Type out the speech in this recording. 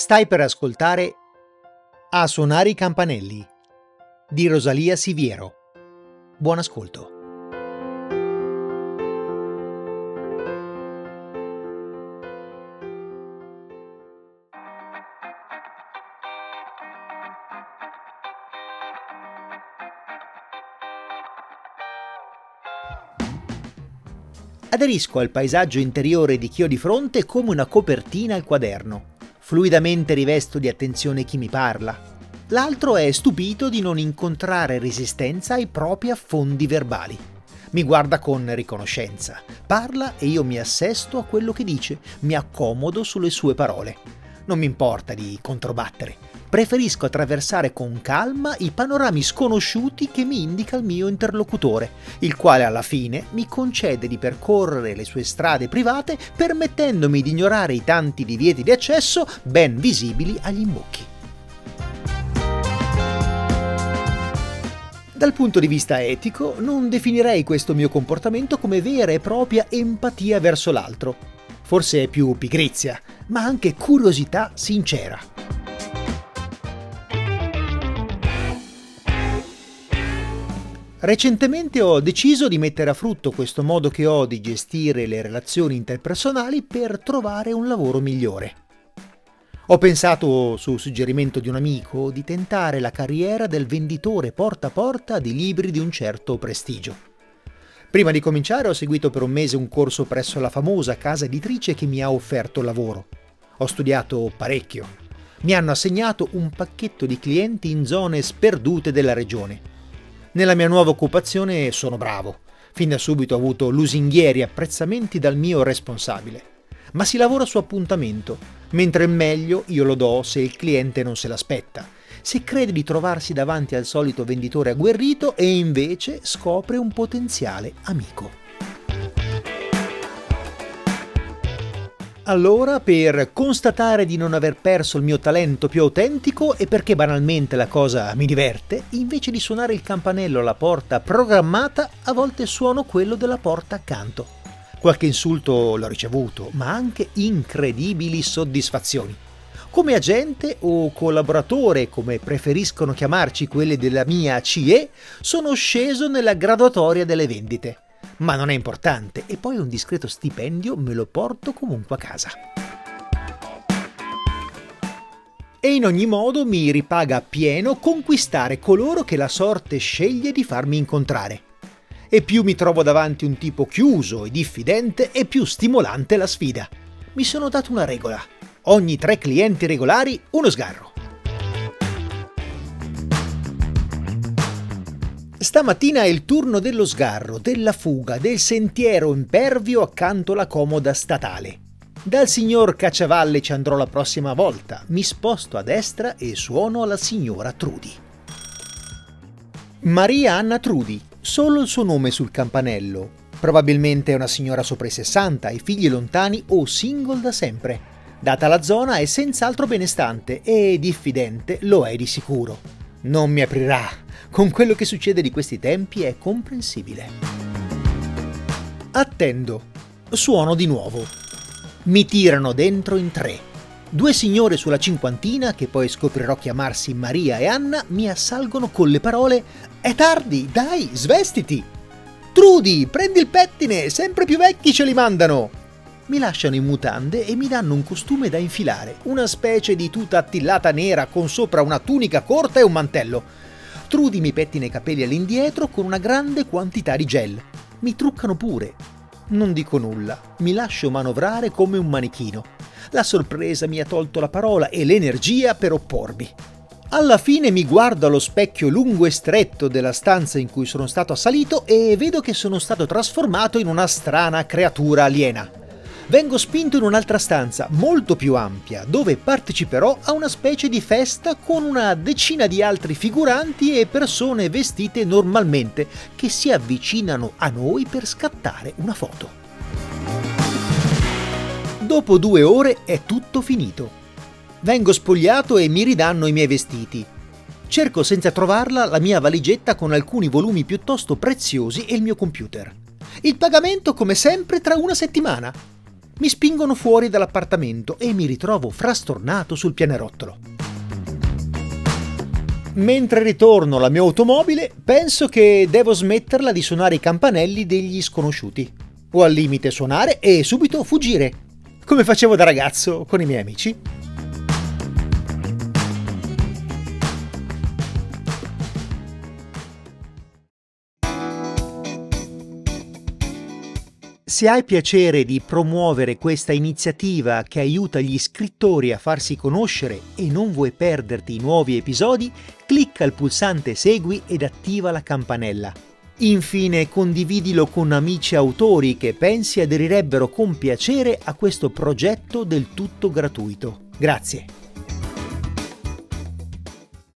Stai per ascoltare A suonare i campanelli di Rosalia Siviero. Buon ascolto. Aderisco al paesaggio interiore di chi ho di fronte come una copertina al quaderno. Fluidamente rivesto di attenzione chi mi parla. L'altro è stupito di non incontrare resistenza ai propri affondi verbali. Mi guarda con riconoscenza, parla e io mi assesto a quello che dice, mi accomodo sulle sue parole. Non mi importa di controbattere preferisco attraversare con calma i panorami sconosciuti che mi indica il mio interlocutore, il quale alla fine mi concede di percorrere le sue strade private permettendomi di ignorare i tanti divieti di accesso ben visibili agli imbocchi. Dal punto di vista etico, non definirei questo mio comportamento come vera e propria empatia verso l'altro. Forse è più pigrizia, ma anche curiosità sincera. Recentemente ho deciso di mettere a frutto questo modo che ho di gestire le relazioni interpersonali per trovare un lavoro migliore. Ho pensato, su suggerimento di un amico, di tentare la carriera del venditore porta a porta di libri di un certo prestigio. Prima di cominciare ho seguito per un mese un corso presso la famosa casa editrice che mi ha offerto lavoro. Ho studiato parecchio. Mi hanno assegnato un pacchetto di clienti in zone sperdute della regione nella mia nuova occupazione sono bravo. Fin da subito ho avuto lusinghieri apprezzamenti dal mio responsabile. Ma si lavora su appuntamento, mentre il meglio io lo do se il cliente non se l'aspetta, se crede di trovarsi davanti al solito venditore agguerrito e invece scopre un potenziale amico. Allora, per constatare di non aver perso il mio talento più autentico e perché banalmente la cosa mi diverte, invece di suonare il campanello alla porta programmata, a volte suono quello della porta accanto. Qualche insulto l'ho ricevuto, ma anche incredibili soddisfazioni. Come agente o collaboratore, come preferiscono chiamarci quelli della mia CE, sono sceso nella graduatoria delle vendite ma non è importante e poi un discreto stipendio me lo porto comunque a casa. E in ogni modo mi ripaga appieno conquistare coloro che la sorte sceglie di farmi incontrare. E più mi trovo davanti un tipo chiuso e diffidente e più stimolante la sfida. Mi sono dato una regola. Ogni tre clienti regolari, uno sgarro. Stamattina è il turno dello sgarro, della fuga, del sentiero impervio accanto alla comoda statale. Dal signor Cacciavalle ci andrò la prossima volta. Mi sposto a destra e suono alla signora Trudy. Maria Anna Trudy, solo il suo nome sul campanello. Probabilmente è una signora sopra i 60, hai figli lontani o single da sempre. Data la zona è senz'altro benestante e diffidente lo è di sicuro. Non mi aprirà, con quello che succede di questi tempi è comprensibile. Attendo. Suono di nuovo. Mi tirano dentro in tre. Due signore sulla cinquantina, che poi scoprirò chiamarsi Maria e Anna, mi assalgono con le parole È tardi, dai, svestiti! Trudy, prendi il pettine, sempre più vecchi ce li mandano! Mi lasciano in mutande e mi danno un costume da infilare, una specie di tuta attillata nera con sopra una tunica corta e un mantello. Trudy mi pettina i capelli all'indietro con una grande quantità di gel. Mi truccano pure. Non dico nulla, mi lascio manovrare come un manichino. La sorpresa mi ha tolto la parola e l'energia per oppormi. Alla fine mi guardo allo specchio lungo e stretto della stanza in cui sono stato assalito e vedo che sono stato trasformato in una strana creatura aliena vengo spinto in un'altra stanza, molto più ampia, dove parteciperò a una specie di festa con una decina di altri figuranti e persone vestite normalmente che si avvicinano a noi per scattare una foto. Dopo due ore è tutto finito. Vengo spogliato e mi ridanno i miei vestiti. Cerco senza trovarla la mia valigetta con alcuni volumi piuttosto preziosi e il mio computer. Il pagamento come sempre tra una settimana. Mi spingono fuori dall'appartamento e mi ritrovo frastornato sul pianerottolo. Mentre ritorno alla mia automobile, penso che devo smetterla di suonare i campanelli degli sconosciuti. O al limite suonare e subito fuggire, come facevo da ragazzo con i miei amici. Se hai piacere di promuovere questa iniziativa che aiuta gli scrittori a farsi conoscere e non vuoi perderti i nuovi episodi, clicca il pulsante Segui ed attiva la campanella. Infine condividilo con amici autori che pensi aderirebbero con piacere a questo progetto del tutto gratuito. Grazie.